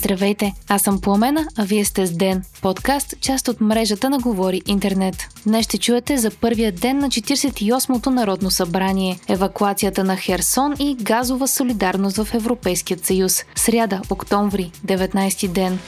Здравейте, аз съм Пламена, а вие сте с Ден, подкаст, част от мрежата на Говори Интернет. Днес ще чуете за първия ден на 48-то Народно събрание, евакуацията на Херсон и газова солидарност в Европейският съюз. Сряда, октомври, 19 ден.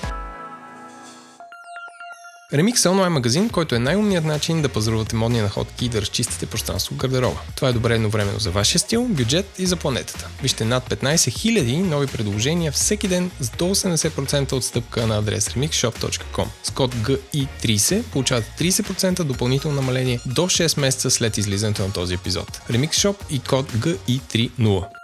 Remix е онлайн магазин, който е най-умният начин да пазарувате модни находки и да разчистите пространство в гардероба. Това е добре едновременно за вашия стил, бюджет и за планетата. Вижте над 15 000 нови предложения всеки ден с до 80% отстъпка на адрес remixshop.com. С код GI30 получавате 30% допълнително намаление до 6 месеца след излизането на този епизод. Remix Shop и код GI30.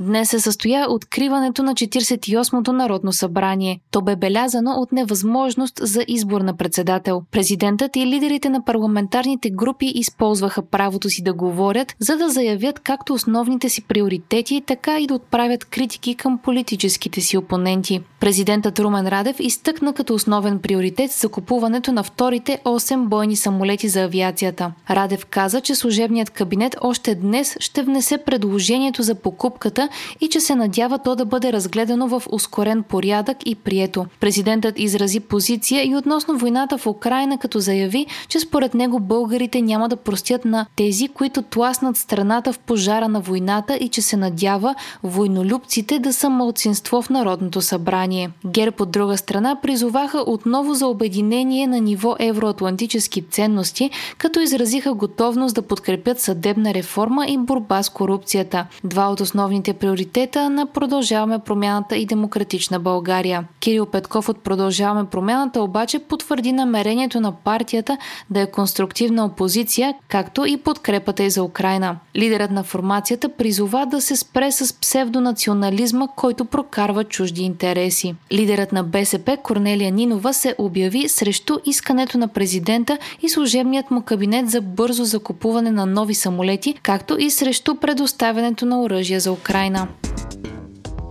Днес се състоя откриването на 48-то Народно събрание. То бе белязано от невъзможност за избор на председател. Президентът и лидерите на парламентарните групи използваха правото си да говорят, за да заявят както основните си приоритети, така и да отправят критики към политическите си опоненти. Президентът Румен Радев изтъкна като основен приоритет закупуването на вторите 8 бойни самолети за авиацията. Радев каза, че служебният кабинет още днес ще внесе предложението за покупката и че се надява то да бъде разгледано в ускорен порядък и прието. Президентът изрази позиция и относно войната в Украина, като заяви, че според него българите няма да простят на тези, които тласнат страната в пожара на войната и че се надява войнолюбците да са мълцинство в Народното събрание. ГЕРБ от друга страна призоваха отново за обединение на ниво евроатлантически ценности, като изразиха готовност да подкрепят съдебна реформа и борба с корупцията. Два от основните приоритета на Продължаваме промяната и Демократична България. Кирил Петков от Продължаваме промяната обаче потвърди намерението на партията да е конструктивна опозиция, както и подкрепата и за Украина. Лидерът на формацията призова да се спре с псевдонационализма, който прокарва чужди интереси. Лидерът на БСП Корнелия Нинова се обяви срещу искането на президента и служебният му кабинет за бързо закупуване на нови самолети, както и срещу предоставянето на оръжия за Украина. Украина.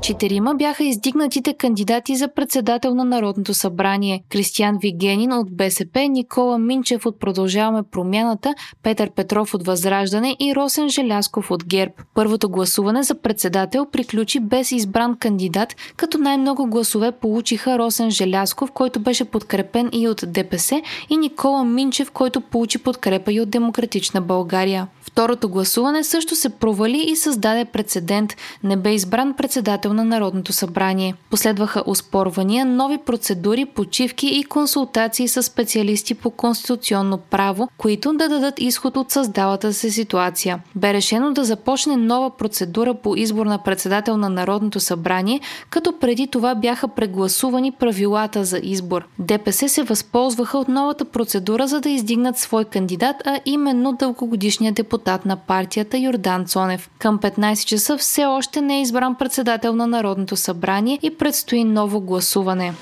Четирима бяха издигнатите кандидати за председател на Народното събрание. Кристиян Вигенин от БСП, Никола Минчев от Продължаваме промяната, Петър Петров от Възраждане и Росен Желясков от ГЕРБ. Първото гласуване за председател приключи без избран кандидат, като най-много гласове получиха Росен Желясков, който беше подкрепен и от ДПС, и Никола Минчев, който получи подкрепа и от Демократична България. Второто гласуване също се провали и създаде прецедент. Не бе избран председател на Народното събрание. Последваха успорвания, нови процедури, почивки и консултации с специалисти по конституционно право, които да дадат изход от създалата се ситуация. Бе решено да започне нова процедура по избор на председател на Народното събрание, като преди това бяха прегласувани правилата за избор. ДПС се възползваха от новата процедура, за да издигнат свой кандидат, а именно дългогодишният депутат на партията Йордан Цонев. Към 15 часа все още не е избран председател на Народното събрание и предстои ново гласуване.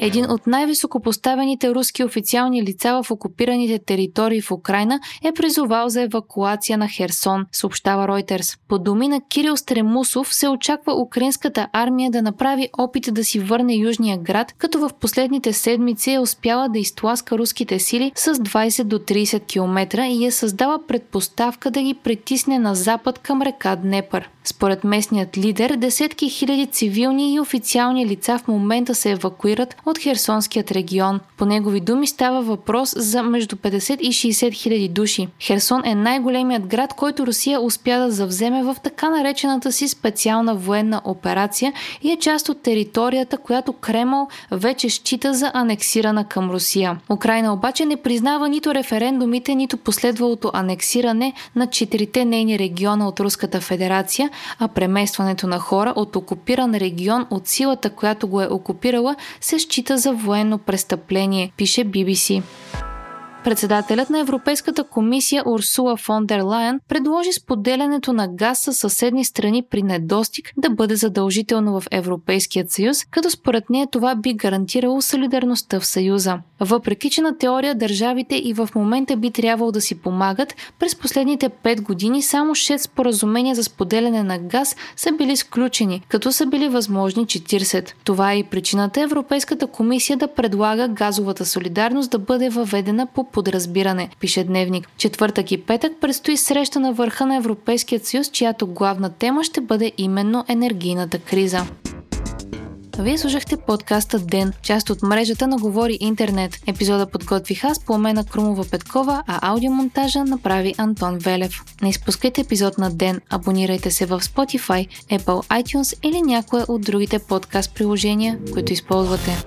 Един от най-високопоставените руски официални лица в окупираните територии в Украина е призовал за евакуация на Херсон, съобщава Reuters. По думи на Кирил Стремусов се очаква украинската армия да направи опит да си върне южния град, като в последните седмици е успяла да изтласка руските сили с 20 до 30 км и е създала предпоставка да ги притисне на запад към река Днепър. Според местният лидер, десетки хиляди цивилни и официални лица в момента се евакуират от Херсонският регион. По негови думи става въпрос за между 50 и 60 хиляди души. Херсон е най-големият град, който Русия успя да завземе в така наречената си специална военна операция и е част от територията, която Кремъл вече счита за анексирана към Русия. Украина обаче не признава нито референдумите, нито последвалото анексиране на четирите нейни региона от Руската федерация, а преместването на хора от окупиран регион от силата, която го е окупирала, се счита за военно престъпление, пише BBC. Председателят на Европейската комисия Урсула фон дер Лайен предложи споделянето на газ с съседни страни при недостиг да бъде задължително в Европейският съюз, като според нея това би гарантирало солидарността в съюза. Въпреки, че на теория държавите и в момента би трябвало да си помагат, през последните 5 години само 6 споразумения за споделяне на газ са били сключени, като са били възможни 40. Това е и причината Европейската комисия да предлага газовата солидарност да бъде въведена по подразбиране, пише Дневник. Четвъртък и петък предстои среща на върха на Европейският съюз, чиято главна тема ще бъде именно енергийната криза. Вие слушахте подкаста Ден, част от мрежата на Говори Интернет. Епизода подготвих аз по на Крумова Петкова, а аудиомонтажа направи Антон Велев. Не изпускайте епизод на Ден, абонирайте се в Spotify, Apple iTunes или някое от другите подкаст приложения, които използвате.